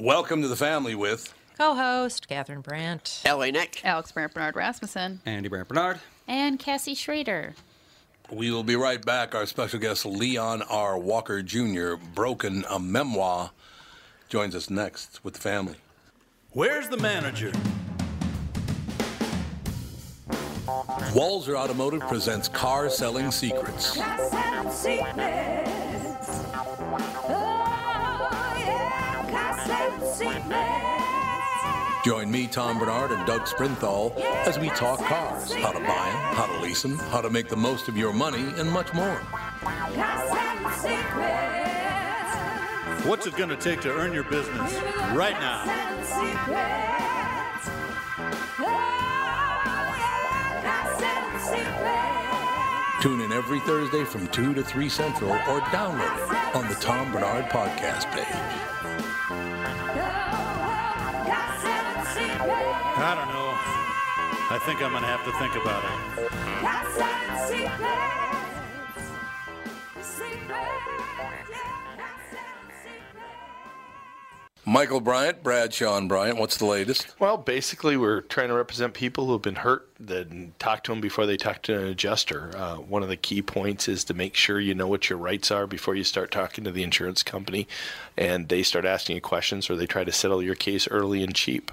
Welcome to the family with Co-host Catherine Brandt. L.A. Nick. Alex Brandt Bernard Rasmussen. Andy Brandt Bernard. And Cassie Schrader. We will be right back. Our special guest, Leon R. Walker Jr., Broken, a memoir, joins us next with the family. Where's the manager? Walser Automotive presents Car Selling Secrets. Join me, Tom Bernard, and Doug Sprinthal as we talk cars, how to buy them, how to lease them, how to make the most of your money, and much more. What's it going to take to earn your business right now? Tune in every Thursday from 2 to 3 Central or download it on the Tom Bernard podcast page. I don't know. I think I'm going to have to think about it. Michael Bryant, Bradshaw and Bryant, what's the latest? Well, basically, we're trying to represent people who have been hurt, then talk to them before they talk to an adjuster. Uh, one of the key points is to make sure you know what your rights are before you start talking to the insurance company and they start asking you questions or they try to settle your case early and cheap.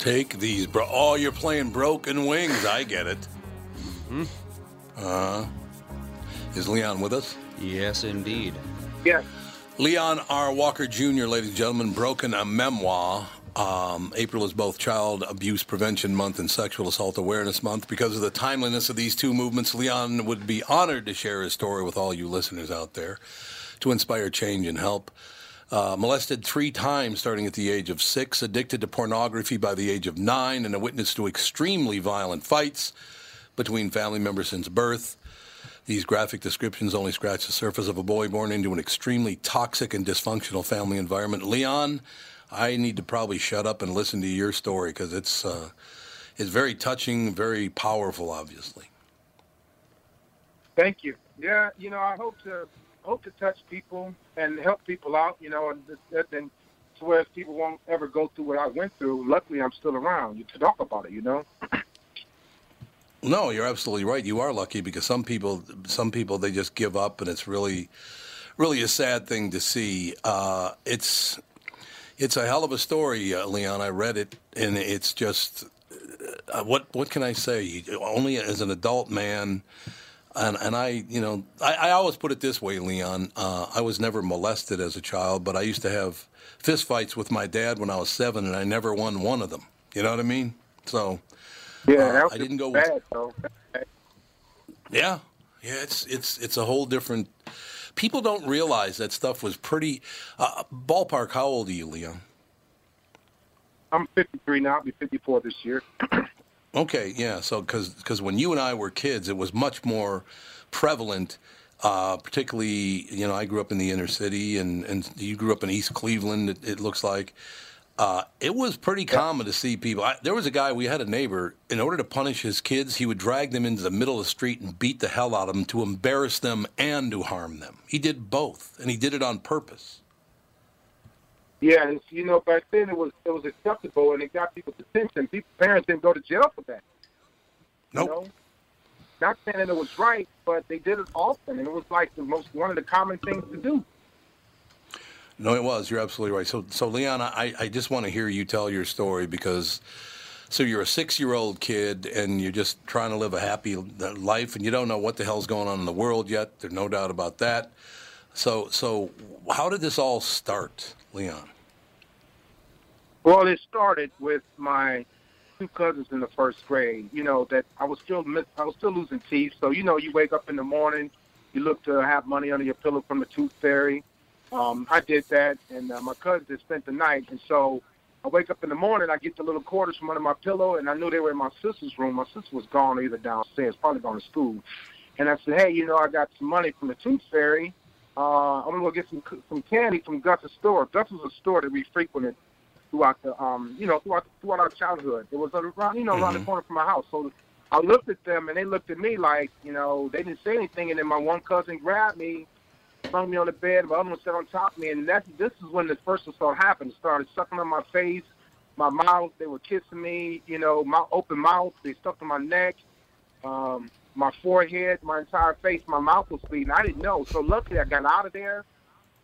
Take these, bro. Oh, you're playing Broken Wings. I get it. Mm-hmm. Uh, is Leon with us? Yes, indeed. Yes. Leon R. Walker Jr., ladies and gentlemen, Broken, a memoir. Um, April is both Child Abuse Prevention Month and Sexual Assault Awareness Month. Because of the timeliness of these two movements, Leon would be honored to share his story with all you listeners out there to inspire change and help. Uh, molested three times starting at the age of six, addicted to pornography by the age of nine, and a witness to extremely violent fights between family members since birth. These graphic descriptions only scratch the surface of a boy born into an extremely toxic and dysfunctional family environment. Leon, I need to probably shut up and listen to your story because it's uh, it's very touching, very powerful, obviously. Thank you. Yeah, you know, I hope to hope to touch people and help people out. You know, and to where people won't ever go through what I went through. Luckily, I'm still around to talk about it. You know. No, you're absolutely right. You are lucky because some people, some people, they just give up, and it's really, really a sad thing to see. Uh, it's, it's a hell of a story, uh, Leon. I read it, and it's just, uh, what, what can I say? Only as an adult man, and and I, you know, I, I always put it this way, Leon. Uh, I was never molested as a child, but I used to have fist fights with my dad when I was seven, and I never won one of them. You know what I mean? So. Yeah, Uh, I didn't go with- bad though. Yeah, yeah, it's it's it's a whole different. People don't realize that stuff was pretty. Uh, ballpark. How old are you, Leon? I'm 53 now. I'll be 54 this year. Okay, yeah. So because when you and I were kids, it was much more prevalent. Uh, particularly, you know, I grew up in the inner city, and, and you grew up in East Cleveland. It, it looks like uh, it was pretty common to see people. I, there was a guy we had a neighbor. In order to punish his kids, he would drag them into the middle of the street and beat the hell out of them to embarrass them and to harm them. He did both, and he did it on purpose. Yeah, and you know, back then it was it was acceptable and it got people's attention. People, parents didn't go to jail for that. Nope. You know? Not saying that it was right, but they did it often, and it was like the most one of the common things to do. No, it was. You're absolutely right. So, so Leon, I, I just want to hear you tell your story because, so you're a six-year-old kid and you're just trying to live a happy uh, life, and you don't know what the hell's going on in the world yet. There's no doubt about that. So, so how did this all start, Leon? Well, it started with my two cousins in the first grade. You know that I was still miss, I was still losing teeth. So you know, you wake up in the morning, you look to have money under your pillow from the tooth fairy. Um, I did that, and uh, my cousin spent the night. And so I wake up in the morning, I get the little quarters from under my pillow, and I knew they were in my sister's room. My sister was gone either downstairs, probably gone to school. And I said, hey, you know, I got some money from the tooth fairy. Uh, I'm gonna go get some some candy from Gus's store. Gus was a store that we frequented throughout the um you know throughout throughout our childhood. It was around you know around the corner from my house. So I looked at them and they looked at me like you know they didn't say anything. And then my one cousin grabbed me, flung me on the bed. My other one sat on top of me, and that this is when the first assault happened. It started sucking on my face, my mouth. They were kissing me. You know, my open mouth. They stuck on my neck. Um, my forehead, my entire face, my mouth was bleeding. I didn't know. So luckily I got out of there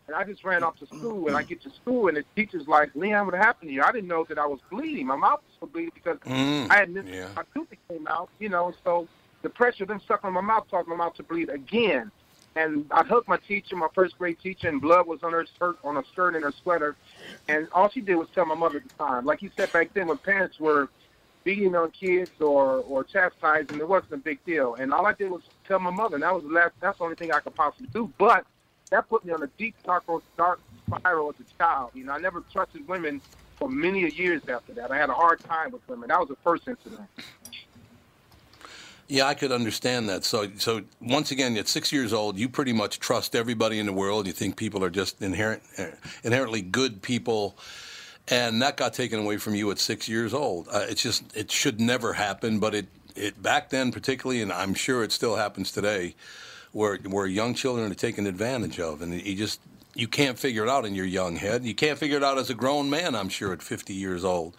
and I just ran off to school and I get to school and the teacher's like, Leon, what happened to you? I didn't know that I was bleeding. My mouth was bleeding because Mm, I had missed yeah. my tooth that came out, you know, so the pressure of them sucking on my mouth caused my mouth to bleed again. And I hugged my teacher, my first grade teacher, and blood was on her skirt, on her skirt and her sweater. And all she did was tell my mother at the time. Like you said back then, when parents were beating on kids or or chastising, it wasn't a big deal. And all I did was tell my mother, and that was the last. That's the only thing I could possibly do. But that put me on a deep dark dark spiral as a child. You know, I never trusted women for many years after that. I had a hard time with women. That was the first incident. Yeah, I could understand that. So, so once again, at six years old, you pretty much trust everybody in the world. You think people are just inherent, inherently good people, and that got taken away from you at six years old. Uh, it's just it should never happen, but it it back then particularly, and I'm sure it still happens today, where where young children are taken advantage of, and you just you can't figure it out in your young head. You can't figure it out as a grown man. I'm sure at 50 years old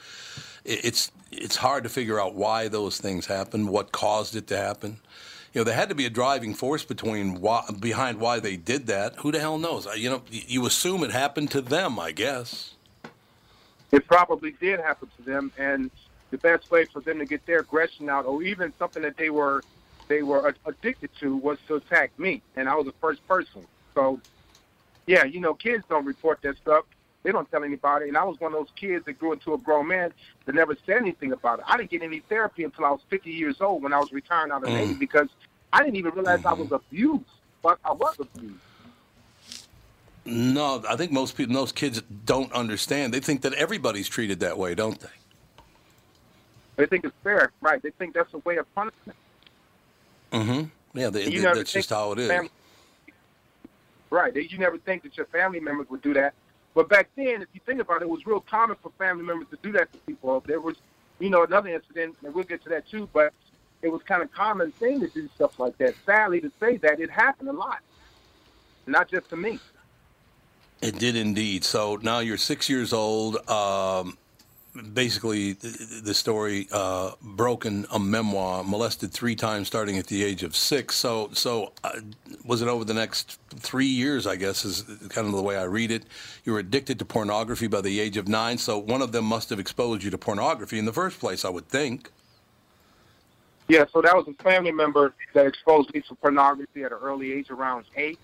it- it's it's hard to figure out why those things happened, what caused it to happen. You know, there had to be a driving force between why, behind why they did that. Who the hell knows? You know, you assume it happened to them, I guess. It probably did happen to them, and the best way for them to get their aggression out, or even something that they were they were addicted to, was to attack me, and I was the first person. So, yeah, you know, kids don't report that stuff. They don't tell anybody. And I was one of those kids that grew into a grown man that never said anything about it. I didn't get any therapy until I was 50 years old when I was retiring out of the Navy mm. because I didn't even realize I was mm-hmm. abused, but I was abused. No, I think most people, most kids don't understand. They think that everybody's treated that way, don't they? They think it's fair, right? They think that's a way of punishment. Mm-hmm. Yeah, they, they- that's just how it is. family- Right. They- You never think that your family members would do that. But back then, if you think about it, it was real common for family members to do that to people. There was, you know, another incident, and we'll get to that too, but it was kind of common thing to do stuff like that. Sadly to say that, it happened a lot. Not just to me. It did indeed. So now you're six years old. Um, basically, the, story uh, broken a memoir, molested three times starting at the age of six. So, so uh, was it over the next three years? I guess is kind of the way I read it. You were addicted to pornography by the age of nine. So one of them must have exposed you to pornography in the first place, I would think. Yeah, so that was a family member that exposed me to pornography at an early age, around eight.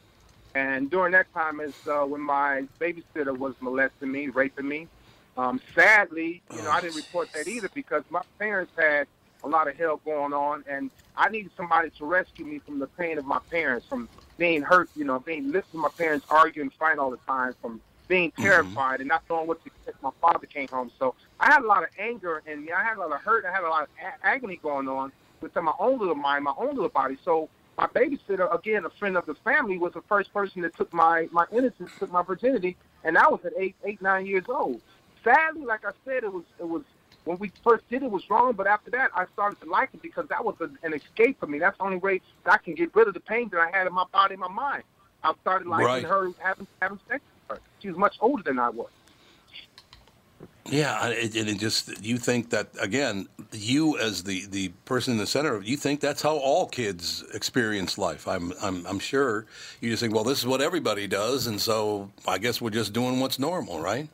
And during that time is uh, when my babysitter was molesting me, raping me. Um, sadly, you know, I didn't report that either because my parents had a lot of hell going on, and I needed somebody to rescue me from the pain of my parents, from being hurt, you know, being listening to my parents argue and fight all the time, from being terrified and not knowing what to expect. My father came home, so I had a lot of anger and I had a lot of hurt. I had a lot of a- agony going on within my own little mind, my own little body. So my babysitter, again, a friend of the family, was the first person that took my my innocence, took my virginity, and I was at eight, eight, nine years old. Sadly, like I said, it was it was when we first did it was wrong, but after that, I started to like it because that was a, an escape for me. That's the only way that I can get rid of the pain that I had in my body and my mind. I started liking Right. her having having sex with her. She was much older than I was. Yeah, and it, it just you think that again, you as the, the person in the center, you think that's how all kids experience life. I'm, I'm I'm sure you just think, well, this is what everybody does, and so I guess we're just doing what's normal, right?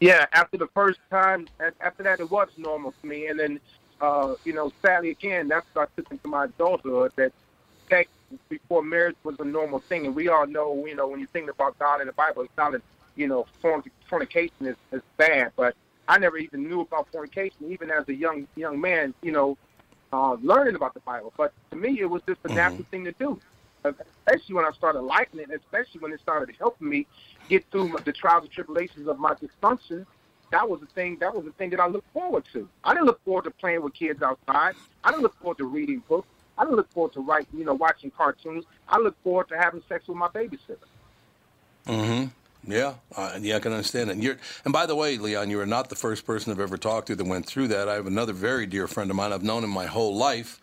Yeah, after the first time, after that, it was normal for me, and then uh, you know, sadly again, that's what I took into my adulthood. That sex before marriage was a normal thing, and we all know, you know, when you think about God in the Bible, it's not that you know fornication is, is bad, but I never even knew about fornication, even as a young young man, you know, uh, learning about the Bible. But to me, it was just a mm-hmm. natural thing to do, especially when I started liking it, especially when it started helping me get through the trials and tribulations of my dysfunction that was the thing. That was the thing that I looked forward to. I didn't look forward to playing with kids outside. I didn't look forward to reading books. I didn't look forward to writing, you know, watching cartoons. I look forward to having sex with my babysitter. Mm-hmm. Yeah, uh, yeah, I can understand it. And, you're, and by the way, Leon, you are not the first person I've ever talked to that went through that. I have another very dear friend of mine. I've known him my whole life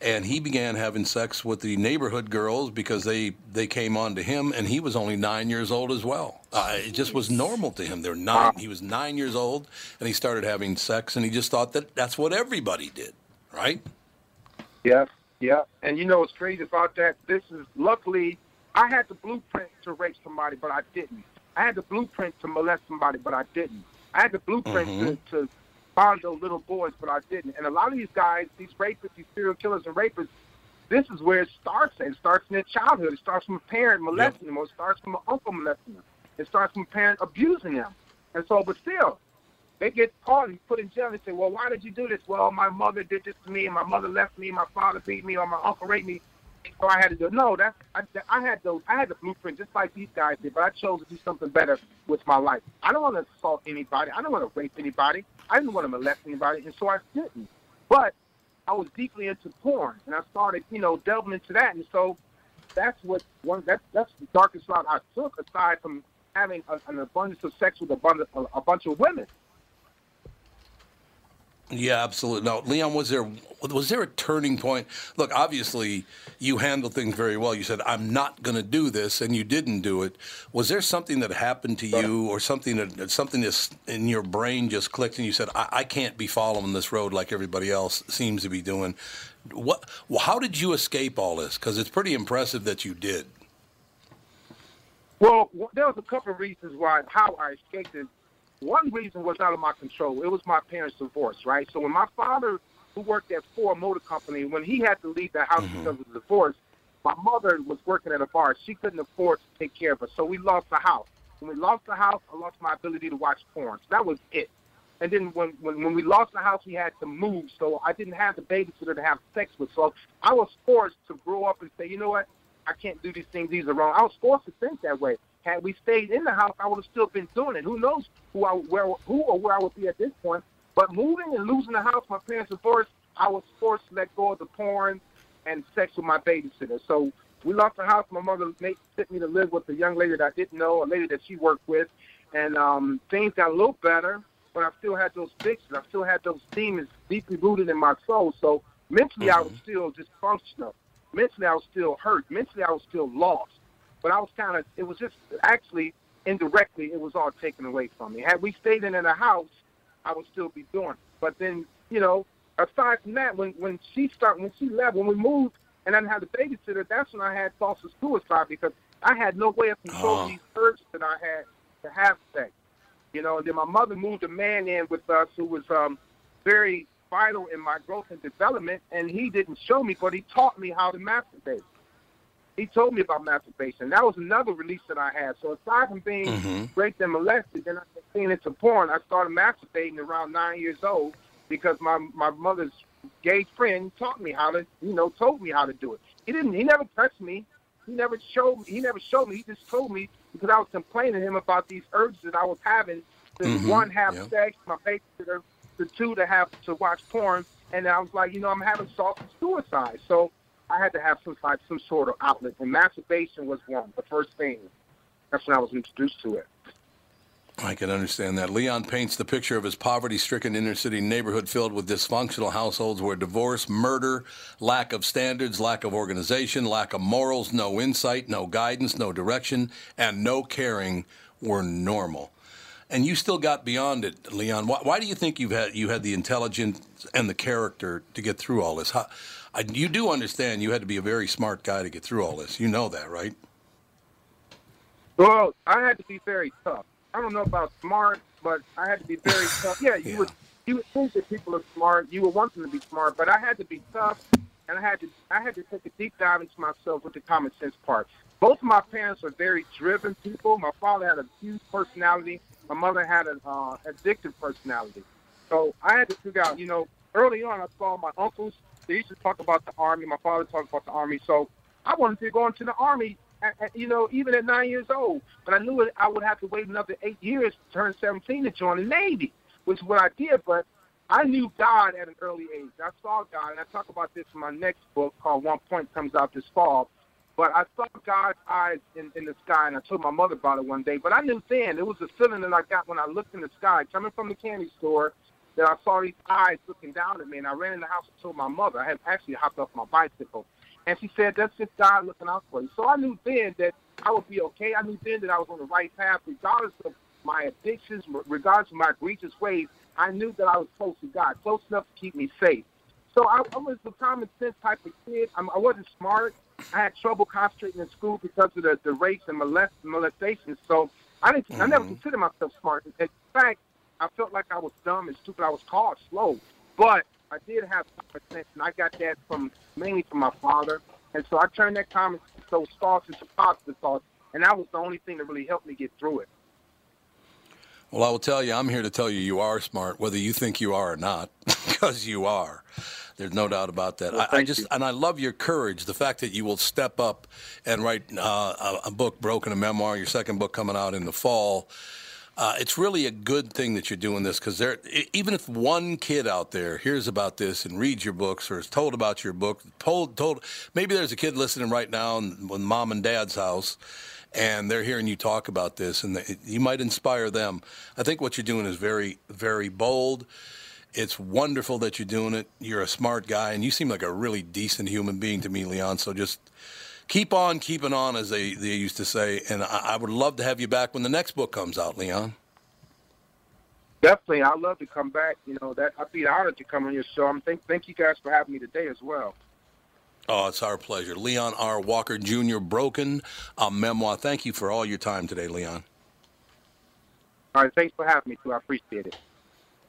and he began having sex with the neighborhood girls because they they came on to him, and he was only nine years old as well. Uh, it just was normal to him. They're nine. He was nine years old, and he started having sex, and he just thought that that's what everybody did, right? Yeah, yeah. And you know what's crazy about that? This is luckily I had the blueprint to rape somebody, but I didn't. I had the blueprint to molest somebody, but I didn't. I had the blueprint mm-hmm. to, to those little boys, but I didn't. And a lot of these guys, these rapists, these serial killers and rapists, this is where it starts. It starts in their childhood. It starts from a parent molesting yep. them, or it starts from an uncle molesting them. It starts from a parent abusing them. And so, but still, they get caught and put in jail and say, well, why did you do this? Well, my mother did this to me, and my mother left me, my father beat me, or my uncle raped me. So I had to do. No, that's I, I had those. I had the blueprint just like these guys did, but I chose to do something better with my life. I don't want to assault anybody. I don't want to rape anybody. I didn't want to molest anybody, and so I didn't. But I was deeply into porn, and I started, you know, delving into that, and so that's what one that's that's the darkest route I took, aside from having a, an abundance of sex with a, bunch, a, a bunch of women. Yeah, absolutely. Now, Leon, was there was there a turning point? Look, obviously, you handled things very well. You said, "I'm not going to do this," and you didn't do it. Was there something that happened to you, or something that something that's in your brain just clicked, and you said, I, "I can't be following this road like everybody else seems to be doing"? What? How did you escape all this? Because it's pretty impressive that you did. Well, there was a couple of reasons why how I escaped it one reason was out of my control. It was my parents' divorce, right? So when my father, who worked at Ford Motor Company, when he had to leave the house mm-hmm. because of the divorce, my mother was working at a bar. She couldn't afford to take care of us, so we lost the house. When we lost the house, I lost my ability to watch porn. So that was it. And then when, when when we lost the house, we had to move. So I didn't have the babysitter to have sex with. So I was forced to grow up and say, you know what, I can't do these things. These are wrong. I was forced to think that way. Had we stayed in the house, I would have still been doing it. Who knows who I where who or where I would be at this point? But moving and losing the house, my parents divorced. I was forced to let go of the porn and sex with my babysitter. So we lost the house. My mother made, sent me to live with a young lady that I didn't know, a lady that she worked with, and um, things got a little better. But I still had those fixes. I still had those demons deeply rooted in my soul. So mentally, mm-hmm. I was still dysfunctional. Mentally, I was still hurt. Mentally, I was still lost. But I was kind of, it was just actually indirectly, it was all taken away from me. Had we stayed in in a house, I would still be doing it. But then, you know, aside from that, when when she started, when she left, when we moved, and I didn't have the babysitter, that's when I had thoughts of suicide because I had no way of controlling oh. these urges that I had to have sex. You know, and then my mother moved a man in with us who was um, very vital in my growth and development, and he didn't show me, but he taught me how to masturbate he told me about masturbation. That was another release that I had. So aside from being mm-hmm. raped and molested, then I seeing into porn. I started masturbating around nine years old because my my mother's gay friend taught me how to, you know, told me how to do it. He didn't. He never touched me. He never showed me. He never showed me. He just told me because I was complaining to him about these urges that I was having. To mm-hmm. one have yep. sex, my babysitter, the two to have to watch porn, and I was like, you know, I'm having thoughts of suicide. So I had to have some type, some sort of outlet, and masturbation was one, the first thing. That's when I was introduced to it. I can understand that. Leon paints the picture of his poverty stricken inner city neighborhood filled with dysfunctional households where divorce, murder, lack of standards, lack of organization, lack of morals, no insight, no guidance, no direction, and no caring were normal. And you still got beyond it, Leon. Why, why do you think you've had you had the intelligence and the character to get through all this? How, I, you do understand you had to be a very smart guy to get through all this. You know that, right? Well, I had to be very tough. I don't know about smart, but I had to be very tough. Yeah, you Yeah. would you would think that people are smart. You would want them to be smart, but I had to be tough, and I had to I had to take a deep dive into myself with the common sense part. Both of my parents are very driven people. My father had a huge personality. My mother had an uh, addictive personality. So I had to figure out, you know, early on I saw my uncles. They used to talk about the army. My father talked about the army. So I wanted to go into the army. At, at, you know, even at nine years old, but I knew I would have to wait another eight years to turn 17 to join the Navy, which is what I did. But I knew God at an early age. I saw God, and I talk about this in my next book called One Point comes out this fall. But I saw God's eyes in, in the sky, and I told my mother about it one day. But I knew then it was a feeling that I got when I looked in the sky, coming from the candy store, that I saw these eyes looking down at me. And I ran in the house and told my mother. I had actually hopped off my bicycle, and she said, "That's just God looking out for you." So I knew then that I would be okay. I knew then that I was on the right path, regardless of my addictions, regardless of my egregious ways. I knew that I was close to God, close enough to keep me safe. So I, I was a common sense type of kid. I'm, I wasn't smart. I had trouble concentrating in school because of the, the rapes and molest, molestations. So I didn't. I never mm-hmm. considered myself smart. In fact, I felt like I was dumb and stupid. I was called slow, but I did have common sense, and I got that from mainly from my father. And so I turned that common those thoughts into positive thoughts, and that was the only thing that really helped me get through it. Well, I will tell you, I'm here to tell you you are smart, whether you think you are or not, because you are. There's no doubt about that. Well, I, I just you. and I love your courage, the fact that you will step up and write uh, a, a book, Broken, a memoir. Your second book coming out in the fall. Uh, it's really a good thing that you're doing this because there, even if one kid out there hears about this and reads your books or is told about your book, told, told, maybe there's a kid listening right now in, in mom and dad's house, and they're hearing you talk about this, and they, you might inspire them. I think what you're doing is very, very bold. It's wonderful that you're doing it. You're a smart guy, and you seem like a really decent human being to me, Leon. So just keep on keeping on, as they, they used to say. And I, I would love to have you back when the next book comes out, Leon. Definitely, I'd love to come back. You know, that I'd be honored to come on your show. I'm thank thank you guys for having me today as well. Oh, it's our pleasure. Leon R. Walker Jr., Broken, a memoir. Thank you for all your time today, Leon. All right, thanks for having me too. I appreciate it.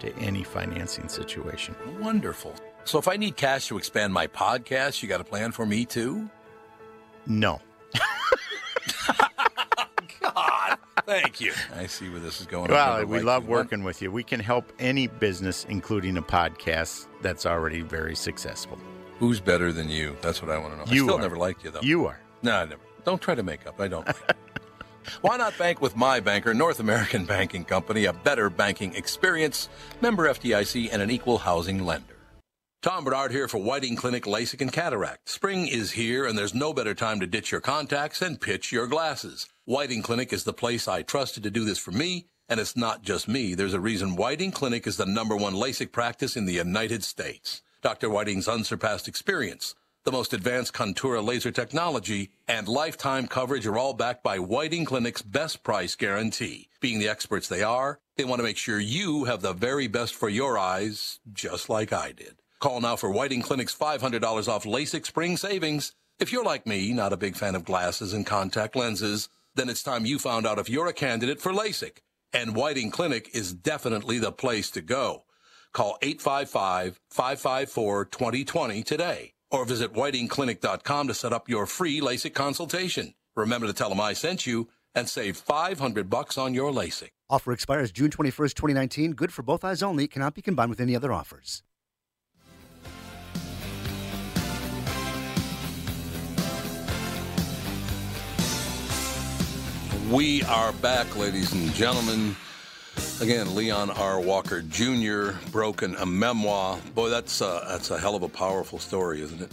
to any financing situation. Wonderful. So if I need cash to expand my podcast, you got a plan for me too? No. God, thank you. I see where this is going. Well, we love working with you. We can help any business, including a podcast that's already very successful. Who's better than you? That's what I want to know. You I still are. never liked you though. You are. No, I never. Don't try to make up. I don't. Why not bank with my banker, North American Banking Company, a better banking experience, member FDIC, and an equal housing lender? Tom Bernard here for Whiting Clinic LASIK and Cataract. Spring is here, and there's no better time to ditch your contacts and pitch your glasses. Whiting Clinic is the place I trusted to do this for me, and it's not just me. There's a reason Whiting Clinic is the number one LASIK practice in the United States. Dr. Whiting's unsurpassed experience, the most advanced Contoura laser technology, and lifetime coverage are all backed by Whiting Clinic's best price guarantee. Being the experts they are, they want to make sure you have the very best for your eyes, just like I did. Call now for Whiting Clinic's $500 off LASIK spring savings. If you're like me, not a big fan of glasses and contact lenses, then it's time you found out if you're a candidate for LASIK. And Whiting Clinic is definitely the place to go. Call 855-554-2020 today or visit whitingclinic.com to set up your free LASIK consultation. Remember to tell them I sent you and save 500 bucks on your LASIK. Offer expires June 21st, 2019. Good for both eyes only. Cannot be combined with any other offers. We are back, ladies and gentlemen. Again, Leon R. Walker Jr. broken a memoir. Boy, that's uh, that's a hell of a powerful story, isn't it?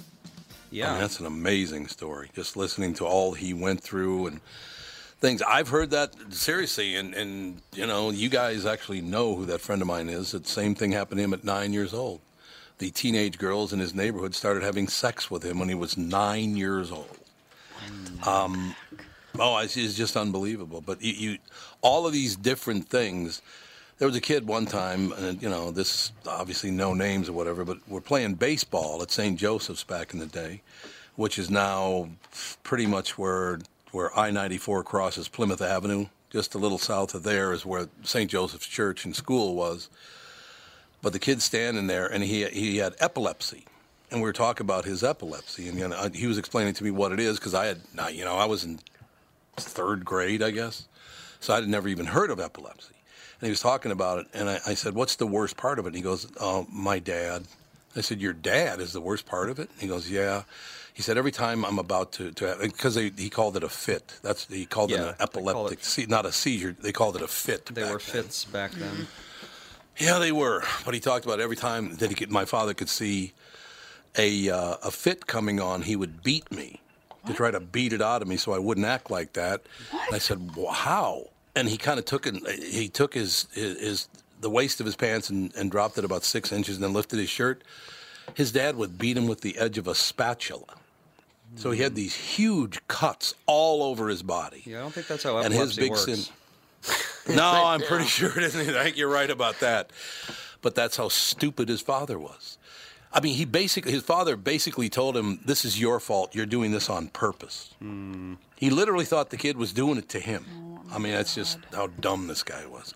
Yeah. I mean, that's an amazing story. Just listening to all he went through and things. I've heard that seriously, and and you know, you guys actually know who that friend of mine is. The same thing happened to him at nine years old. The teenage girls in his neighborhood started having sex with him when he was nine years old. Um, oh, it's, just unbelievable. But you, you, all of these different things. There was a kid one time, and you know, this obviously no names or whatever, but we're playing baseball at St. Joseph's back in the day, which is now pretty much where where I-94 crosses Plymouth Avenue. Just a little south of there is where St. Joseph's Church and school was. But the kid's standing there, and he he had epilepsy, and we were talking about his epilepsy, and you know, he was explaining to me what it is because I had, not, you know, I was in third grade, I guess, so I'd never even heard of epilepsy. And he was talking about it, and I, I said, "What's the worst part of it?" And he goes, "Oh, my dad." I said, "Your dad is the worst part of it?" And he goes, "Yeah." He said, "Every time I'm about to to because he called it a fit. That's he called it an epileptic, it- se- not a seizure. They called it a fit. They were then. fits back then. Yeah, they were. But he talked about every time that he could, my father could see a uh, a fit coming on, he would beat me to try to beat it out of me so I wouldn't act like that. And I said, well, "How?" And he kind of took it. He took his, his his the waist of his pants and, and dropped it about six inches, and then lifted his shirt. His dad would beat him with the edge of a spatula. So he had hmm. these huge cuts all over his body. Yeah, I don't think that's how And his big works. sin. No, I'm pretty sure it isn't. I think you're right about that. But that's how stupid his father was. I mean, he basically, his father basically told him, "This is your fault. You're doing this on purpose." Hmm. He literally thought the kid was doing it to him. I mean, that's just how dumb this guy was.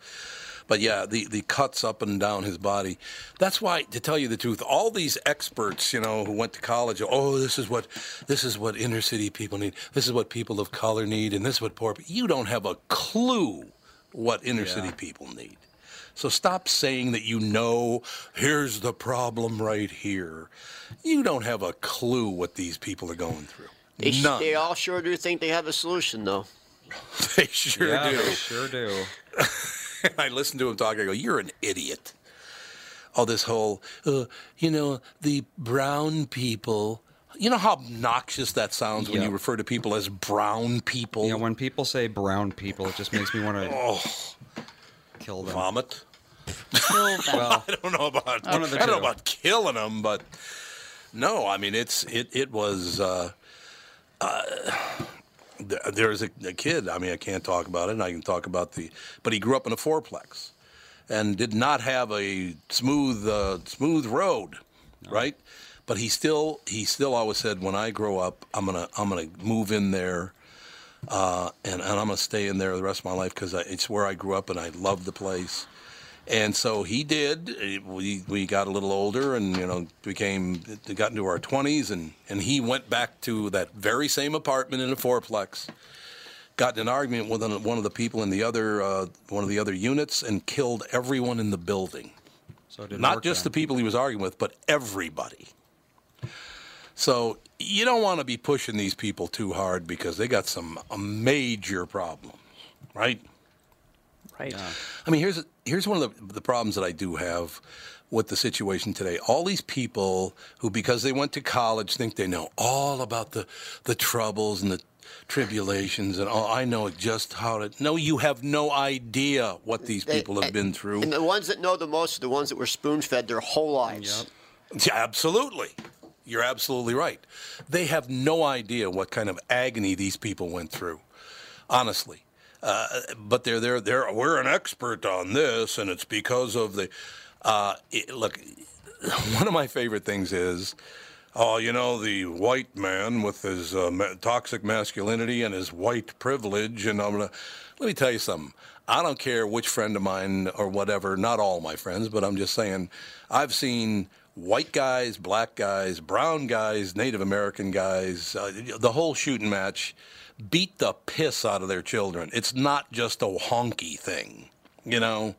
But yeah, the, the cuts up and down his body. That's why, to tell you the truth, all these experts, you know, who went to college, oh, this is what this is what inner city people need. This is what people of color need, and this is what poor. people You don't have a clue what inner Yeah. city people need. So stop saying that you know. Here's the problem right here. You don't have a clue what these people are going through. They, sh- None. they all sure do think they have a solution, though. They sure yeah, do. they sure do. I listen to him talk. I go, "You're an idiot." All this whole, uh, you know, the brown people. You know how obnoxious that sounds when you refer to people as brown people. Yeah, when people say brown people, it just makes me want to oh, kill them. vomit. Kill them. Well, I don't know about. One of the I don't know about killing them, but no. I mean, it's it. It was. Uh, uh, th- there's a, a kid. I mean, I can't talk about it. and I can talk about the. But he grew up in a fourplex, and did not have a smooth uh, smooth road, right? But he still he still always said, when I grow up, I'm gonna I'm gonna move in there. Uh, and, and I'm going to stay in there the rest of my life because it's where I grew up and I love the place. And so he did. We we got a little older, and you know, became got into our twenties, and and he went back to that very same apartment in a fourplex. Got in an argument with one of the people in the other uh, one of the other units, and killed everyone in the building. so it didn't Not just the people he was arguing with, but everybody. So you don't want to be pushing these people too hard because they got some major problems, right? Right. I mean, here's here's one of the, the problems that I do have with the situation today. All these people who, because they went to college, think they know all about the the troubles and the tribulations and all. I know just how to. No, you have no idea what these people have eh, been through. And the ones that know the most are the ones that were spoon fed their whole lives. Yeah, absolutely. You're absolutely right. They have no idea what kind of agony these people went through, honestly. Uh, but they're they're they're we're an expert on this, and it's because of the. Uh, it, look, one of my favorite things is, oh, you know, the white man with his uh, ma- toxic masculinity and his white privilege, and I'm gonna. Let me tell you something. I don't care which friend of mine or whatever. Not all my friends, but I'm just saying, I've seen white guys, black guys, brown guys, Native American guys, uh, the whole shooting match, beat the piss out of their children. It's not just a honky thing, you know.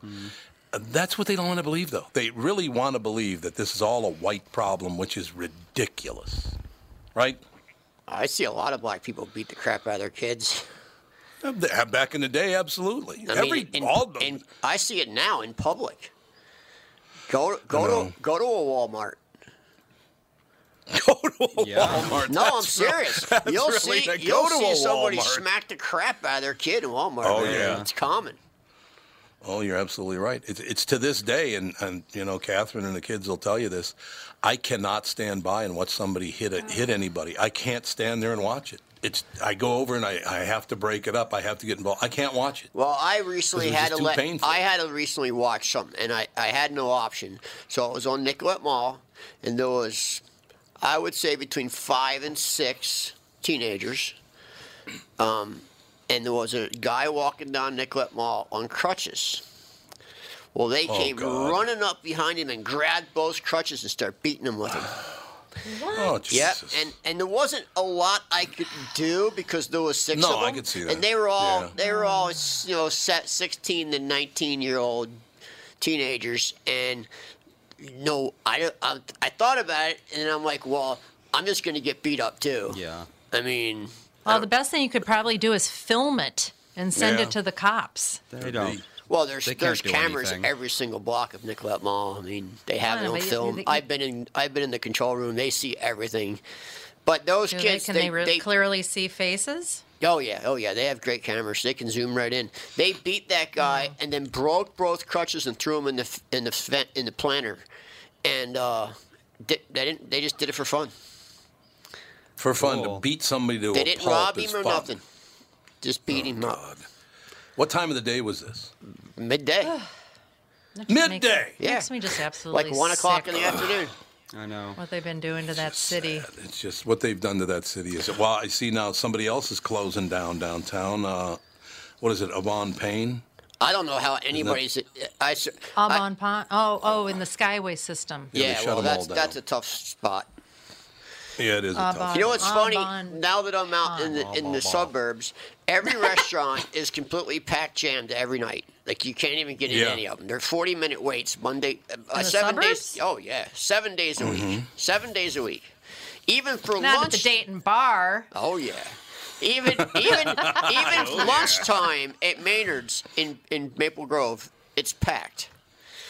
That's what they don't want to believe, though. They really want to believe that this is all a white problem, which is ridiculous, right? I see a lot of black people beat the crap out of their kids. Uh, Back in the day, absolutely. I Every mean, in, all the, in- I see it now in public. Go go know. to go to a Walmart. go to a Yeah. Walmart. No, I'm That's real- serious. You'll really see to you'll to see somebody Walmart. smack the crap out of their kid in Walmart. Oh, man. yeah. it's common. Oh, you're absolutely right. It's, it's to this day, and, and you know, Catherine and the kids will tell you this. I cannot stand by and watch somebody hit a, hit anybody. I can't stand there and watch it. It's I go over and I, I have to break it up. I have to get involved. I can't watch it. Well, I recently had to let painful. I had to recently watch something, and I, I had no option. So it was on Nicollet Mall, and there was, I would say, between five and six teenagers. Um, and there was a guy walking down Nicollet Mall on crutches. Well, they Oh, came God. running up behind him and grabbed both crutches and started beating him with them. Oh, Yep, and and there wasn't a lot I could do because there was six No, of them. I could see that. And they were all Yeah. they were all you know set sixteen to nineteen year old teenagers, and no, I, I I thought about it, and I'm like, well, I'm just gonna get beat up too. Yeah. I mean, Well, the best thing you could probably do is film it and send Yeah. it to the cops. They don't. Well, there's They there's cameras anything. every single block of Nicollet Mall. I mean, they have I it on but you- film. you- I've been in I've been in the control room. They see everything. But those Do they, kids, can they, re- clearly see faces? Oh yeah, oh yeah. They have great cameras. They can zoom right in. They beat that guy and then broke both crutches and threw him in the in the f- in the planter, and uh, di- they didn't. They just did it for fun. For fun Cool. to beat somebody to They a didn't pulp rob him or fun. nothing. Just beat him up. God. What time of the day was this? Midday, That makes- Midday. Yeah. Makes me just absolutely like one o'clock sick in the afternoon. I know. What they've been doing to that city. Sad. It's just what they've done to that city. Is it? well, I see now somebody else is closing down downtown. Uh, what is it, Au Bon Pain? I don't know how anybody's. I Au Bon Pain. Oh, oh, in the Skyway system. Yeah, they yeah, shut well, 'em all that's down. that's a tough spot. Yeah, it is a tough. You know what's funny? Au Bon Now that I'm out in the in the Au Bon. suburbs, every restaurant is completely packed jammed every night. Like you can't even get in Yeah. any of them. They're 40 minute waits Monday, uh, the seven days. Oh yeah, seven days a Mm-hmm. week. Seven days a week. Even for Not lunch. at the Dayton bar. Oh yeah. Even even even lunchtime at Maynard's in in Maple Grove, it's packed.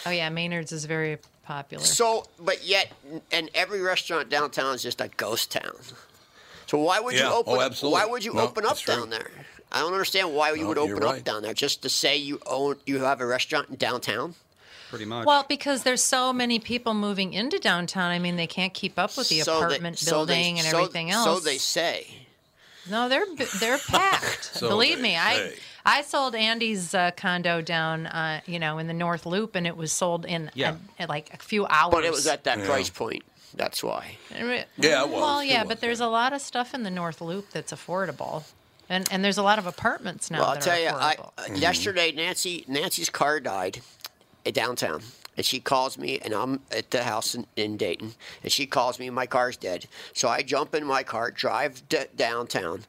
Oh yeah, Maynard's is very popular. So, but yet, and every restaurant downtown is just a ghost town. So why would Yeah. you open? Oh, up, absolutely. why would you No, open up that's true. down there? I don't understand why you No, would you're open up right. down there just to say you own you have a restaurant in downtown. Pretty much. Well, because there's so many people moving into downtown. I mean, they can't keep up with the So they- apartment so they- building and so- everything else. So they say. No, they're they're packed. So Believe they me, say. I sold Andy's uh, condo down, uh, you know, in the North Loop, and it was sold in Yeah. a- in like a few hours. But it was at that Yeah. price point. That's why. Yeah, it was. Well, It yeah, was, but there's a lot of stuff in the North Loop that's affordable, and and there's a lot of apartments now Well, I'll that tell are you, I, affordable. uh, yesterday Nancy Nancy's car died at downtown, and she calls me, and I'm at the house in, in Dayton, and she calls me, and my car's dead. So I jump in my car, drive d- downtown,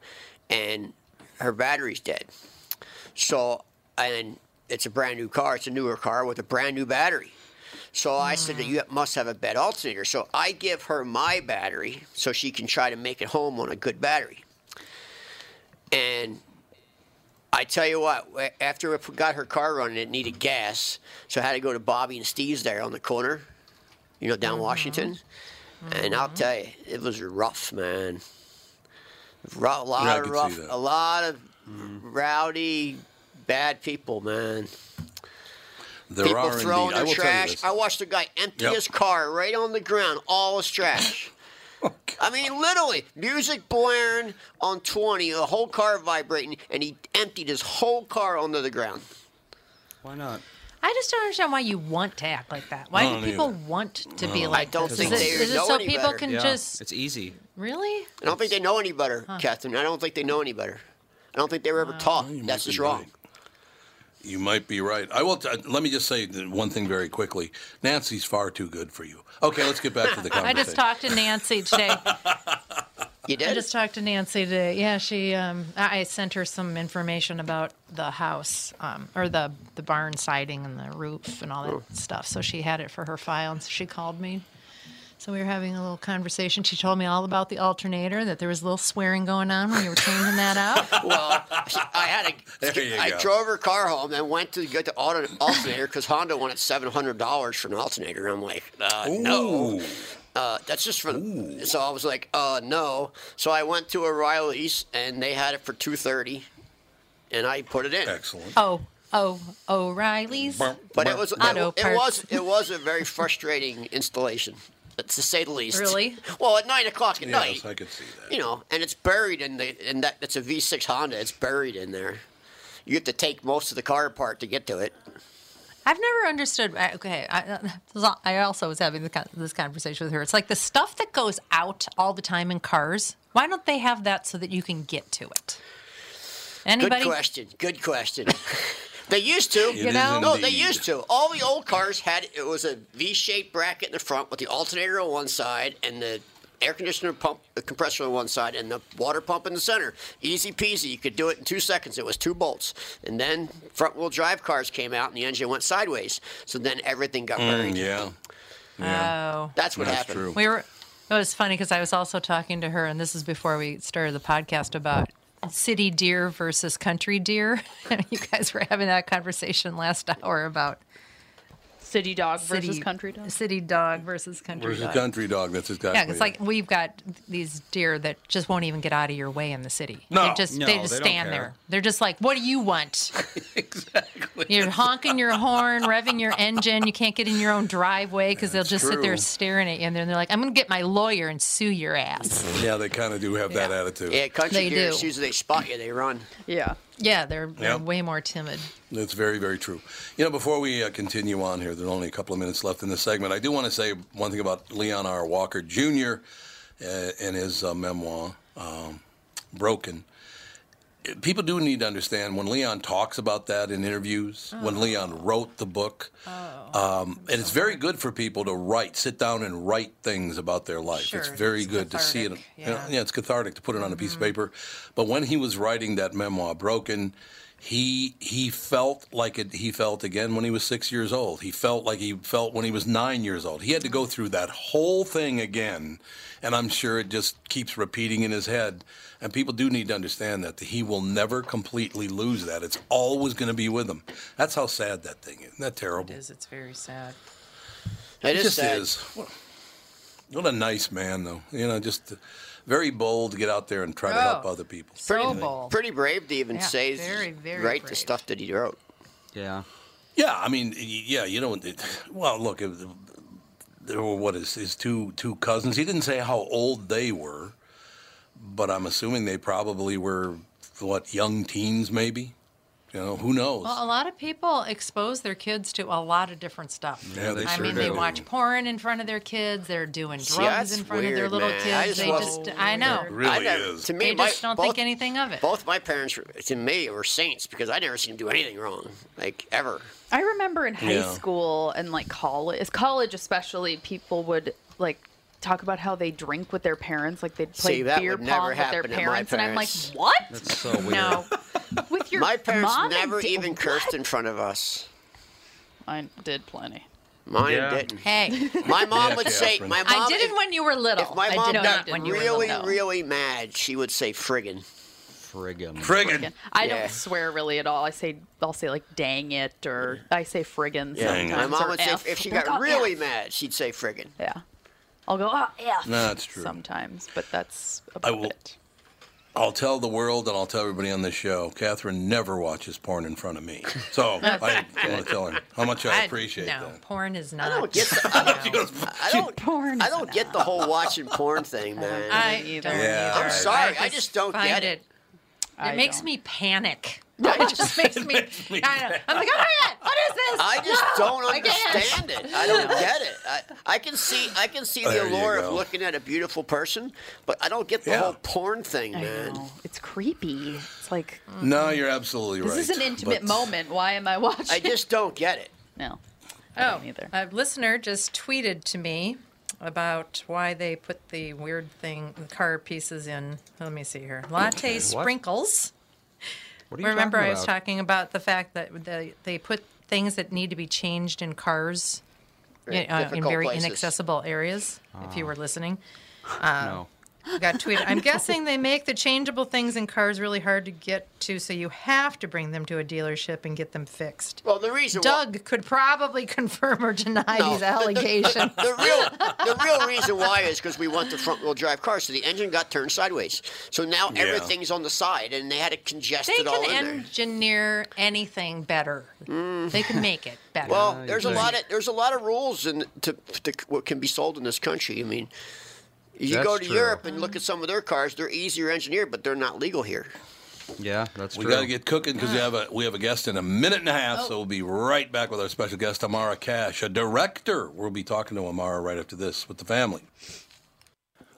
and her battery's dead. So and it's a brand new car. It's a newer car with a brand new battery. So I said, you must have a bad alternator. So I give her my battery so she can try to make it home on a good battery. And I tell you what, after I got her car running, it needed gas. So I had to go to Bobby and Steve's there on the corner, you know, down Washington. And I'll tell you, it was rough, man. A lot Yeah, of rough, a lot of rowdy, bad people, man. There people are throwing indeed. Their will tell you trash. I watched a guy empty Yep. his car right on the ground, all his trash. Oh, I mean, literally, music blaring on 20, the whole car vibrating, and he emptied his whole car onto the ground. Why not? I just don't understand why you want to act like that. Why do people either. want to be like? I like don't this? think is it, they is it so any people better. can Yeah, just it's easy. really? I don't think they know any better, Catherine. I don't think they know any better. I don't think they were ever taught. You might That's just wrong. right. You might be right. I will. T- let me just say one thing very quickly. Nancy's far too good for you. Okay, let's get back to the conversation. I just talked to Nancy today. You did. I just talked to Nancy today. Yeah, she. Um, I I sent her some information about the house, um, or the the barn siding and the roof and all that stuff. So she had it for her file, and she called me. So we were having a little conversation. She told me all about the alternator, that there was a little swearing going on when you were changing that out. Well, I had a. There you I go. drove her car home and went to get the auto, alternator because Honda wanted seven hundred dollars for an alternator. I'm like, uh, no. Uh, that's just for. The, So I was like, uh, no. So I went to O'Reilly's and they had it for two thirty, and I put it in. Excellent. Oh, oh, O'Reilly's. But it was it, it was it was a very frustrating installation, to say the least. Really? Well, at nine o'clock at night. Yes, I could see that. you know, and it's buried in the in that it's a V6 Honda. It's buried in there. You have to take most of the car apart to get to it. I've never understood. Okay, I, uh, I also was having this conversation with her. It's like the stuff that goes out all the time in cars. Why don't they have that so that you can get to it? Anybody? Good question. Good question. they used to. It You know? No, they used to. All the old cars had it was a V-shaped bracket in the front with the alternator on one side and the air conditioner pump, the compressor on one side, and the water pump in the center. Easy peasy. You could do it in two seconds. It was two bolts. And then front wheel drive cars came out and the engine went sideways. So then everything got buried. Mm, yeah. Oh. That's what That's happened. true. We were. It was funny because I was also talking to her, and this is before we started the podcast about city deer versus country deer. you guys were having that conversation last hour about City dog versus country dog. City dog versus country Where's the dog. country dog? That's exactly. Yeah, it's like we've got these deer that just won't even get out of your way in the city. No. they just No, they just they don't stand there. They're just like, "What do you want?" exactly. You're honking your horn, revving your engine. You can't get in your own driveway because they'll just sit there staring at you, and then they're like, "I'm going to get my lawyer and sue your ass." Yeah, they kind of do have that attitude. Yeah, country They deer, do. as soon as they spot you, they run. Yeah. Yeah, they're, they're way more timid. That's very, very true. You know, before we uh, continue on here, there's only a couple of minutes left in this segment. I do want to say one thing about Leon R. Walker Jr. Uh, and his uh, memoir, um, Broken. People do need to understand when Leon talks about that in interviews, when Leon wrote the book, um, and it's very good for people to write, sit down and write things about their life. Sure, it's very it's good to see it. cathartic, you know, yeah. Mm-hmm. yeah, it's cathartic to put it on a piece of paper. But when he was writing that memoir, Broken, he he felt like it. He felt again when he was six years old. He felt like he felt when he was nine years old. He had to go through that whole thing again, and I'm sure it just keeps repeating in his head. And people do need to understand that he will never completely lose that. It's always going to be with him. That's how sad that thing is. Isn't that terrible? It is. It's very sad. It It is just sad. is. What, what a nice man, though. You know, just very bold to get out there and try to help Oh. other people. So bold. Pretty brave to even Yeah, say, very, very write the stuff that he wrote. Yeah. Yeah, I mean, yeah, you know, it, well, look, it, there were what is his two two cousins. He didn't say how old they were, but I'm assuming they probably were what young teens, maybe. You know, who knows? Well, a lot of people expose their kids to a lot of different stuff. Yeah, they I sure mean, they watch porn in front of their kids. They're doing drugs that's in front of their little man. I kids. just They wasn't- just, I know. It really I never- is. To me, They my, just don't both, think anything of it. Both my parents, to me, were saints because I never seen them do anything wrong, like ever. I remember in high Yeah. school and like college, college especially, people would like talk about how they drink with their parents, like they'd play See, that beer would never pong with their happen at my parents, and I'm like, what? That's so weird. No, with your My parents mom and never da- even what? cursed in front of us. I did plenty. Mine Yeah. didn't. hey, My mom Yeah, would say, my mom. I did if, when you were little. if my I mom did got when you were really, little. really mad, she would say friggin'. Friggin'. Friggin'. I Yeah. don't swear really at all. I say I'll say like dang it or I say friggin' Yeah. sometimes. My mom or would say, F. if she got "Oh, really F." mad, she'd say friggin'. Yeah. I'll go, oh, yeah. No, that's true. Sometimes, but that's I about will- it. I'll tell the world and I'll tell everybody on this show. Catherine never watches porn in front of me, so I want to tell her how much I appreciate no, that. porn is not. I don't get the, I don't, no. I don't, Porn I don't get the whole watching porn thing, man. I either. don't Yeah, either. I'm sorry, I just don't find get it. It I makes don't. me panic. It just makes me. I know. I'm like, oh my god, what is this? I just No, don't I understand it. I don't get it. I, I can see I can see oh, the There you allure of looking at a beautiful person, but I don't get the Yeah. whole porn thing, I man. know. It's creepy. It's like mm-hmm. No, you're absolutely right. this is an intimate but- moment. Why am I watching? I just don't get it. no. Oh, don't either. a listener just tweeted to me about why they put the weird thing, the car pieces in. Let me see here. Latte sprinkles. What are you Remember, talking I was talking about the fact that they, they put things that need to be changed in cars Yeah, uh, in very places. inaccessible areas. If you were listening, uh, no. I got tweeted. I'm guessing they make the changeable things in cars really hard to get to, so you have to bring them to a dealership and get them fixed. Well, the reason why- Doug could probably confirm or deny No. these allegations. the real the real reason why is because we want the front wheel drive car, so the engine got turned sideways. So now Yeah. everything's on the side, and they had it congested they all can in there. engineer anything better. Mm. They can make it better. Well, oh, there's a lot of there's a lot of rules in to, to what can be sold in this country. I mean, you That's go to true. Europe and look at some of their cars; they're easier engineered, but they're not legal here. Yeah, that's true. We got to get cooking because we have a we have a guest in a minute and a half, Oh. so we'll be right back with our special guest Amara Cash, a director. We'll be talking to Amara right after this with the family.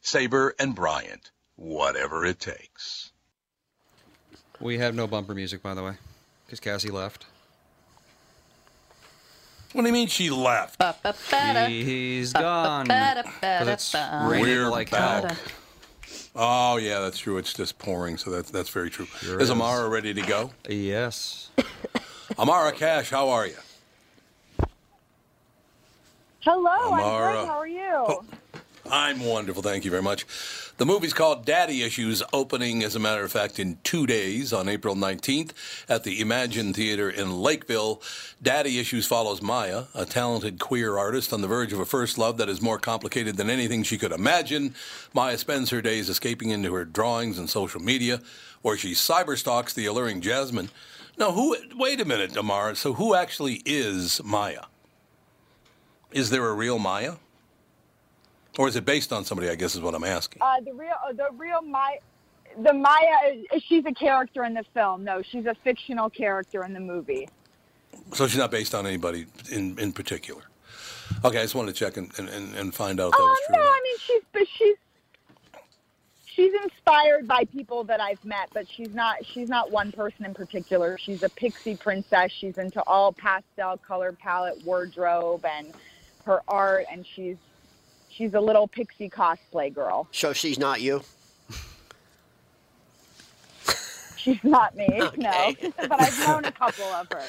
Sabre and Bryant, whatever it takes. We have no bumper music, by the way, because Cassie left. What do you mean she left? He's gone. it's We're like back. Oh yeah, that's true. It's just pouring, so that's that's very true. Sure is is. Amara ready to go? Yes. Amara Cash, how are you? Hello, I'm Amara. good. How are you? I'm wonderful, thank you very much. The movie's called Daddy Issues, opening, as a matter of fact, in two days on April 19th at the Emagine Theater in Lakeville. Daddy Issues follows Maya, a talented queer artist on the verge of a first love that is more complicated than anything she could imagine. Maya spends her days escaping into her drawings and social media, where she cyberstalks the alluring Jasmine. Now, who? Wait a minute, Amara. So, who actually is Maya? Is there a real Maya? Or is it based on somebody? I guess is what I'm asking. Uh, the real, uh, the real Maya, the Maya. is- She's a character in the film. No, she's a fictional character in the movie. So she's not based on anybody in, in particular. Okay, I just wanted to check and, and, and and find out if that Oh was true. no, I mean she's, but she's, she's inspired by people that I've met, but she's not. She's not one person in particular. She's a pixie princess. She's into all pastel color palette wardrobe and her art, and she's she's a little pixie cosplay girl. So she's not you. She's not me, no, but I've known a couple of her.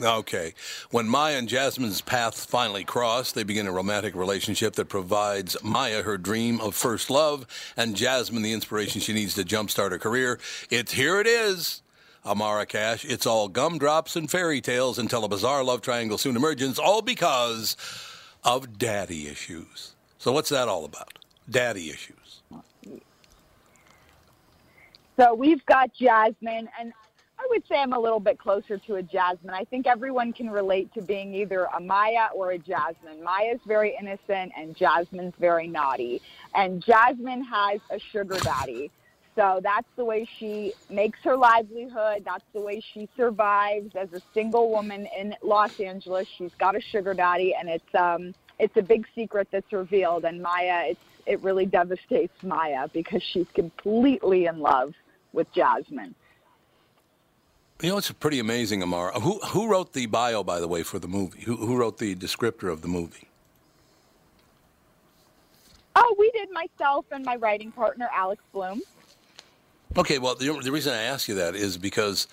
Okay. When Maya and Jasmine's paths finally cross, they begin a romantic relationship that provides Maya her dream of first love and Jasmine the inspiration she needs to jumpstart her career. It's here it is. Amara Cash, it's all gumdrops and fairy tales until a bizarre love triangle soon emerges, all because of daddy issues. So, what's that all about? Daddy issues. So we've got Jasmine, and I would say I'm a little bit closer to a Jasmine. I think everyone can relate to being either a Maya or a Jasmine. Maya's very innocent, and Jasmine's very naughty. And Jasmine has a sugar daddy. So that's the way she makes her livelihood. That's the way she survives as a single woman in Los Angeles. She's got a sugar daddy, and it's um, it's a big secret that's revealed. And Maya, it's it really devastates Maya because she's completely in love with Jasmine. You know, it's pretty amazing, Amara. Who who wrote the bio, by the way, for the movie? Who who wrote the descriptor of the movie? Oh, we did myself and my writing partner, Alex Bloom. Okay, well, the, the reason I ask you that is because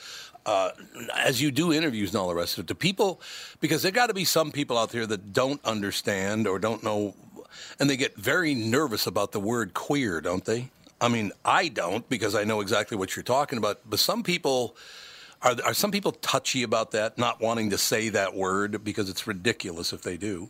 uh, as you do interviews and all the rest of it, do people, because there got to be some people out there that don't understand or don't know, and they get very nervous about the word queer, don't they? I mean, I don't because I know exactly what you're talking about, but some people. Are, are some people touchy about that, not wanting to say that word because it's ridiculous if they do?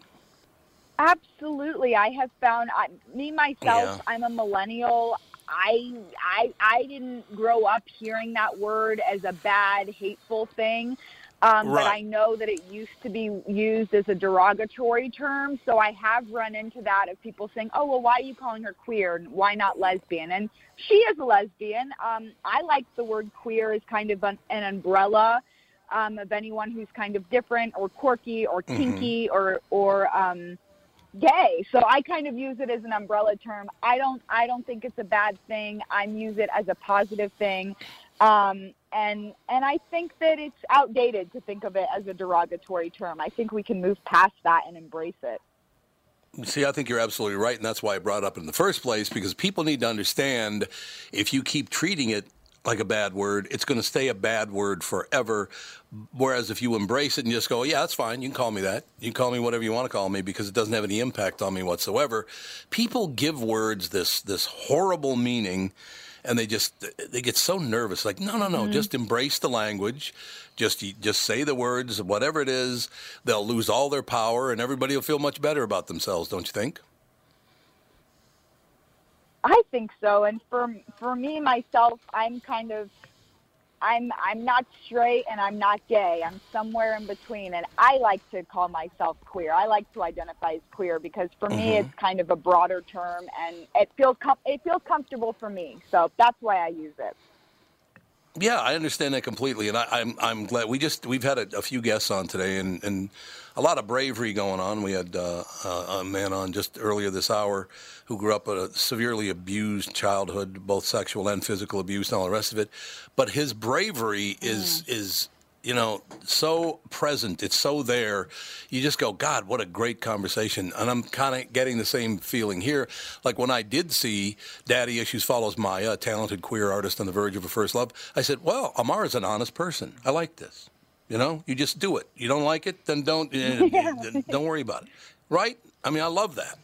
Absolutely, I have found I, me myself. Yeah. I'm a millennial. I I I didn't grow up hearing that word as a bad, hateful thing. Um, But I know that it used to be used as a derogatory term. So I have run into that of people saying, "Oh, well, why are you calling her queer? and Why not lesbian?" And she is a lesbian. Um, I like the word queer as kind of an, an umbrella um, of anyone who's kind of different or quirky or Mhm. kinky or or um, gay. So I kind of use it as an umbrella term. I don't I don't think it's a bad thing. I use it as a positive thing. Um, and and I think that it's outdated to think of it as a derogatory term. I think we can move past that and embrace it. See, I think you're absolutely right, and that's why I brought it up in the first place because people need to understand if you keep treating it like a bad word, it's going to stay a bad word forever. Whereas if you embrace it and just go, yeah, that's fine, you can call me that. You can call me whatever you want to call me because it doesn't have any impact on me whatsoever. People give words this this horrible meaning and they just they get so nervous like no no no Mhm. just embrace the language just just say the words whatever it is they'll lose all their power and everybody will feel much better about themselves don't you think I think so. And for for me myself, I'm kind of I'm I'm not straight and I'm not gay. I'm somewhere in between and I like to call myself queer. I like to identify as queer because for me Mhm. it's kind of a broader term and it feels com- it feels comfortable for me. So that's why I use it. Yeah, I understand that completely, and I, I'm I'm glad we just we've had a, a few guests on today, and, and a lot of bravery going on. We had uh, a a man on just earlier this hour who grew up a severely abused childhood, both sexual and physical abuse, and all the rest of it. But his bravery is is you know so present. It's so there. You just go, God, what a great conversation. And I'm kind of getting the same feeling here. Like when I did see Daddy Issues follows Maya, a talented queer artist on the verge of a first love, I said, well, Amar is an honest person. I like this. You know, you just do it. You don't like it, then don't eh, then don't worry about it. Right? I mean, I love that.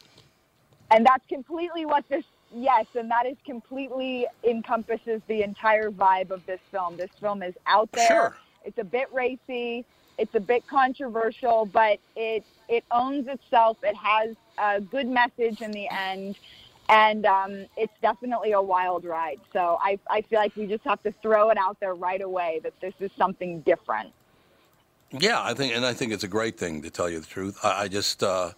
And that's completely what this yes, and that is completely encompasses the entire vibe of this film. This film is out there. Sure. It's a bit racy. It's a bit controversial, but it it owns itself. It has a good message in the end, and um, it's definitely a wild ride. So I I feel like we just have to throw it out there right away that this is something different. Yeah, I think, and I think it's a great thing to tell you the truth. I, I just, uh,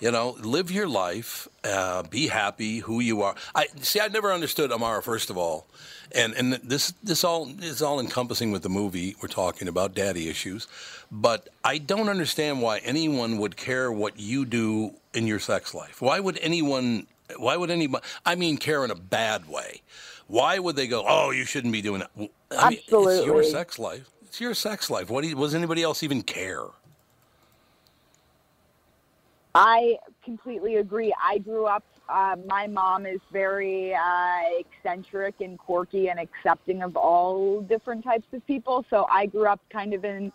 you know, live your life, uh, be happy who you are. I see. I never understood Amara. First of all, and and this this all is all encompassing with the movie we're talking about, daddy issues. But I don't understand why anyone would care what you do in your sex life. Why would anyone? Why would anybody? I mean, care in a bad way. Why would they go? Oh, you shouldn't be doing that. I mean, it's your sex life. It's your sex life. What do you, does anybody else even care? I completely agree. I grew up. Uh, my mom is very uh, eccentric and quirky and accepting of all different types of people. So I grew up kind of in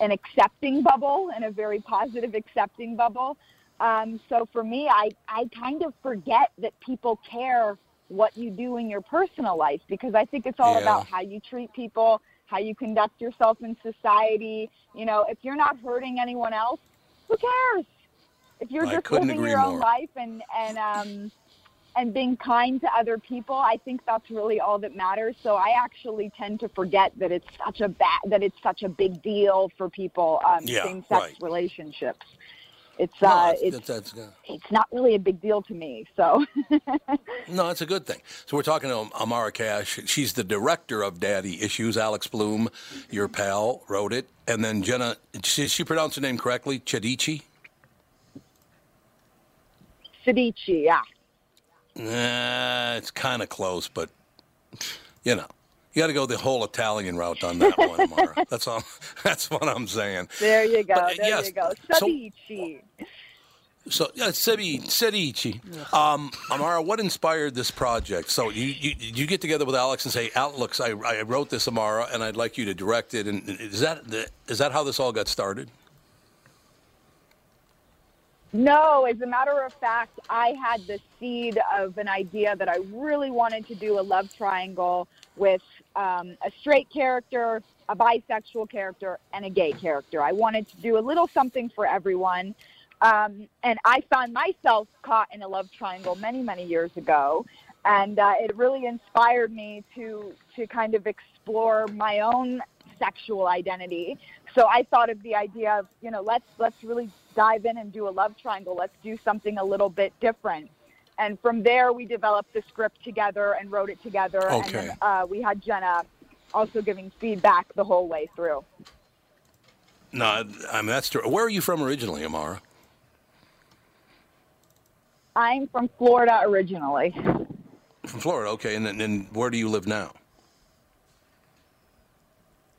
an accepting bubble, in a very positive accepting bubble. Um, so for me, I I kind of forget that people care what you do in your personal life because I think it's all Yeah. about how you treat people, how you conduct yourself in society. You know, if you're not hurting anyone else, who cares? If you're I just living your own more. life and and um and being kind to other people, I think that's really all that matters. So I actually tend to forget that it's such a bad that it's such a big deal for people um, Yeah, same-sex right. relationships. It's No, uh, that's- it's that's- that's- it's not really a big deal to me. So No, it's a good thing. So we're talking to Amara Cash. She's the director of Daddy Issues. Alex Bloom, your pal, wrote it. And then Jenna, she, she pronounced her name correctly? Chadichi? Sadici, yeah. Nah, it's kind of close, but, you know. You got to go the whole Italian route on that one, Amara. that's all. That's what I'm saying. There you go. But, there yes, you go. so- Ceviche. So yeah, Sebi Serici. Um, Amara, what inspired this project? So you, you you get together with Alex and say, "Outlooks, I, I wrote this Amara, and I'd like you to direct it. And is that the, is that how this all got started? No, as a matter of fact, I had the seed of an idea that I really wanted to do a love triangle with um, a straight character, a bisexual character, and a gay character. I wanted to do a little something for everyone. Um, and I found myself caught in a love triangle many, many years ago. And uh, it really inspired me to, to kind of explore my own sexual identity. So I thought of the idea of, you know, let's let's really dive in and do a love triangle. Let's do something a little bit different. And from there, we developed the script together and wrote it together. And Okay. then uh, we had Jenna also giving feedback the whole way through. No, I mean that's true. Where are you from originally, Amara? I'm from Florida originally. From Florida. Okay, and then and where do you live now?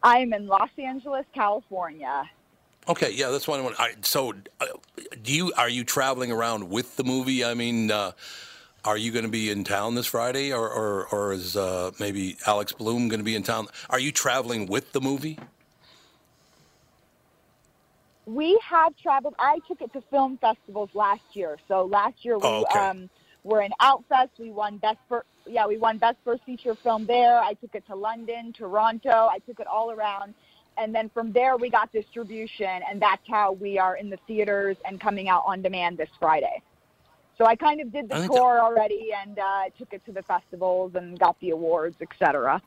I'm in Los Angeles, California. Okay, yeah, that's one. I want. I, so, uh, do you are you traveling around with the movie? I mean, uh, are you going to be in town this Friday, or or, or is uh, maybe Alex Bloom going to be in town? Are you traveling with the movie? We have traveled. I took it to film festivals last year. So last year we Oh, okay. um, were in Outfest. We won best for yeah we won best first feature film there. I took it to London, Toronto. I took it all around, and then from there we got distribution, and that's how we are in the theaters and coming out on demand this Friday. So I kind of did the tour already and uh, took it to the festivals and got the awards, etc.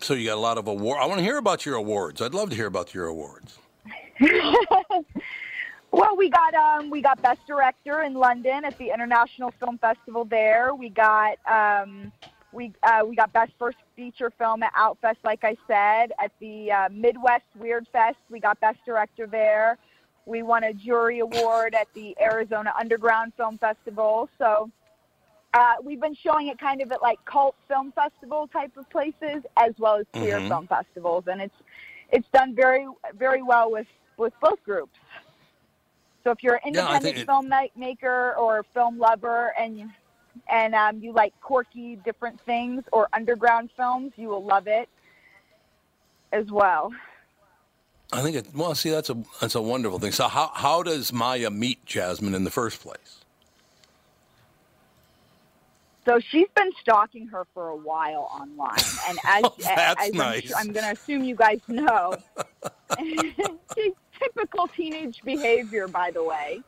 So you got a lot of award. I want to hear about your awards. I'd love to hear about your awards. Well, we got um, we got best director in London at the International Film Festival there. We got um, we uh, we got best first feature film at Outfest, like I said, at the uh, Midwest Weird Fest. We got best director there. We won a jury award at the Arizona Underground Film Festival. So uh, we've been showing it kind of at like cult film festival type of places, as well as queer Mhm. film festivals, and it's it's done very very well with with both groups. So if you're an Yeah, independent it- filmmaker or film lover and you, and um, you like quirky different things or underground films, you will love it as well. I think it. Well, see, that's a that's a wonderful thing. So how how does Maya meet Jasmine in the first place? So she's been stalking her for a while online, and as, Oh, as I'm I'm, going to assume you guys know, typical teenage behavior, by the way.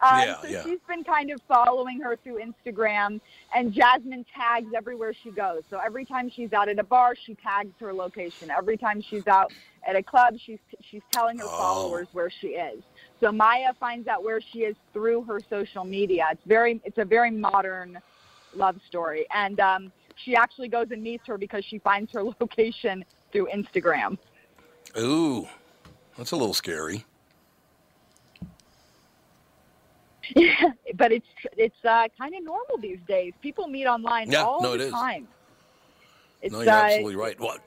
Um, Yeah, so yeah. she's been kind of following her through Instagram, and Jasmine tags everywhere she goes. So every time she's out at a bar, she tags her location. Every time she's out at a club, she's she's telling her Oh. followers where she is. So Maya finds out where she is through her social media. It's very it's a very modern love story, and um, she actually goes and meets her because she finds her location through Instagram. Ooh, that's a little scary. Yeah, but it's it's uh, kind of normal these days. People meet online Yeah, all no, it the is. time. It's, no, you're uh, absolutely right. What?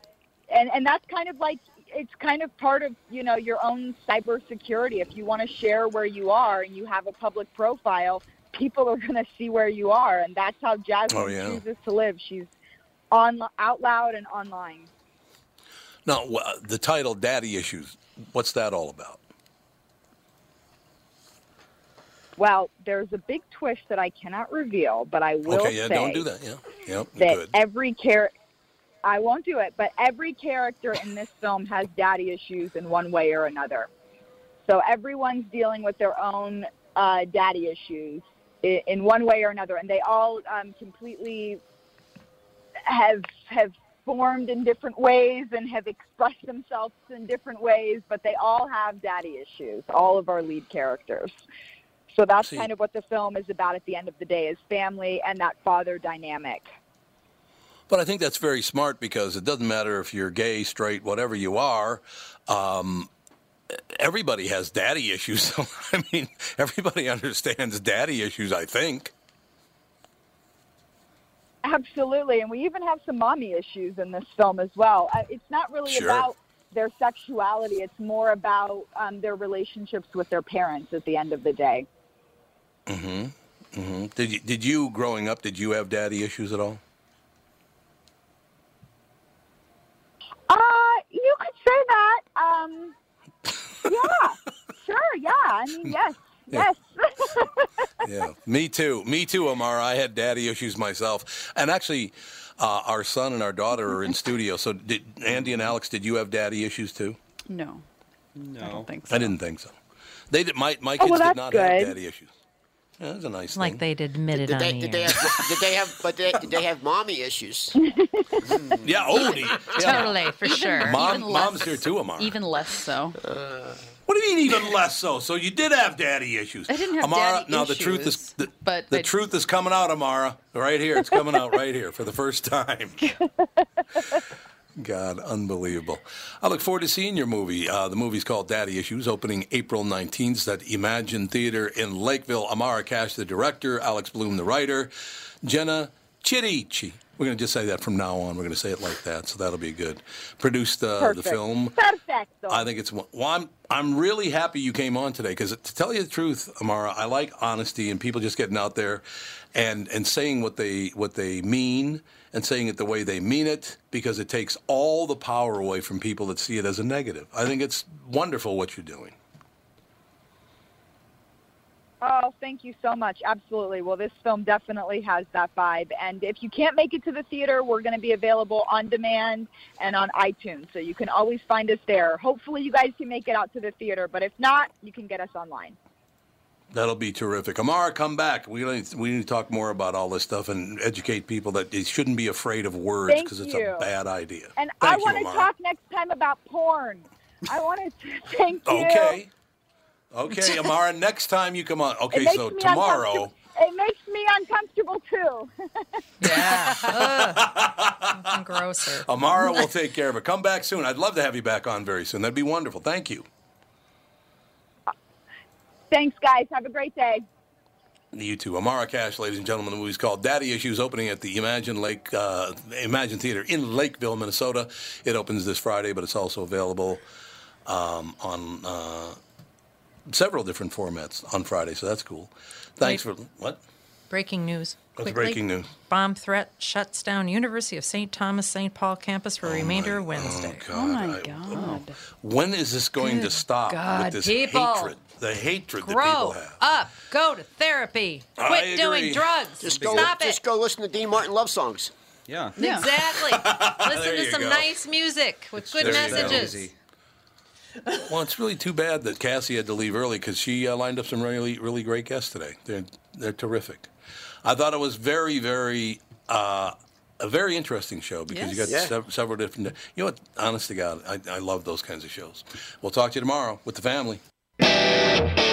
and and that's kind of like it's kind of part of you know your own cybersecurity. If you want to share where you are and you have a public profile, people are going to see where you are, and that's how Jasmine Oh, yeah. chooses to live. She's on out loud and online. Now, the title "Daddy Issues." What's that all about? Well, there's a big twist that I cannot reveal, but I will okay, yeah, say don't do that. Yeah, yep, that good. every character I won't do it, but every character in this film has daddy issues in one way or another. So everyone's dealing with their own uh, daddy issues in, in one way or another, and they all um, completely have have formed in different ways and have expressed themselves in different ways, but they all have daddy issues. All of our lead characters. So that's See- kind of what the film is about at the end of the day is family and that father dynamic. But I think that's very smart because it doesn't matter if you're gay, straight, whatever you are. Um, everybody has daddy issues. So, I mean, everybody understands daddy issues. I think. Absolutely, and we even have some mommy issues in this film as well. Uh, It's not really Sure. about their sexuality; it's more about um, their relationships with their parents. At the end of the day, Mm-hmm. Mm-hmm. Did you, did you growing up? Did you have daddy issues at all? uh, you could say that. Um, yeah, sure, yeah. I mean, yes, Yeah. yes. yeah, me too. Me too, Amara. I had daddy issues myself, and actually, uh, our son and our daughter are in studio. So, did Andy and Alex? Did you have daddy issues too? No. No. I don't think so. I didn't think so. They did. My my Oh, kids well, did not good. have daddy issues. Yeah, that's a nice Like thing. they'd admitted Did on they, did they have? Did they have? But they, did they have mommy issues? yeah, hmm. oh, the- yeah. Totally, for sure. Mom, Even mom's less- here too, Amara. Even less so. Uh, what do you mean even less so? So you did have daddy issues. I didn't have Amara, daddy now the truth is the, but the I- truth is coming out, Amara. Right here. It's coming out right here for the first time. God, unbelievable. I look forward to seeing your movie. Uh, the movie's called Daddy Issues, opening April 19th at Emagine Theater in Lakeville. Amara Cash, the director, Alex Bloom, the writer, Jenna Chirici. We're going to just say that from now on. We're going to say it like that, so that'll be good. Produced uh, the Perfect. film. Perfecto. I think it's well. I'm I'm really happy you came on today because to tell you the truth, Amara, I like honesty and people just getting out there and and saying what they what they mean and saying it the way they mean it because it takes all the power away from people that see it as a negative. I think it's wonderful what you're doing. Oh, thank you so much. Absolutely. Well, this film definitely has that vibe. And if you can't make it to the theater, we're going to be available on demand and on iTunes. So you can always find us there. Hopefully, you guys can make it out to the theater. But if not, you can get us online. That'll be terrific. Amara, come back. We need, we need to talk more about all this stuff and educate people that they shouldn't be afraid of words because it's a bad idea. And Thank I want to talk next time about porn. I want to thank you. Okay. Okay, Amara, next time you come on. Okay, so tomorrow. It makes me uncomfortable too. Yeah. Grosser. Amara will take care of it. Come back soon. I'd love to have you back on very soon. That'd be wonderful. Thank you. Thanks, guys. Have a great day. You too. Amara Cash, ladies and gentlemen. The movie's called Daddy Issues, opening at the Emagine Lake uh, Emagine Theater in Lakeville, Minnesota. It opens this Friday, but it's also available um, on uh, several different formats on Friday, so that's cool. Thanks for what? Breaking news. What's Quickly. breaking news? Bomb threat shuts down University of St. Thomas St. Paul campus for remainder of Wednesday. Oh my God. When is this going to stop God, with this people. hatred? The hatred that people Grow have. up. Go to therapy. I Quit doing agree. drugs. Just go. Stop it. Just go listen to Dean Martin love songs. Yeah. Exactly. Listen There to you some go. nice music with good There you go. messages. Well, it's really too bad that Cassie had to leave early because she uh, lined up some really, really great guests today. They're they're terrific. I thought it was very, very uh, a very interesting show because you got Yes. Yeah. sev- several different. You know what? Honest to God, I, I love those kinds of shows. We'll talk to you tomorrow with the family. Bye.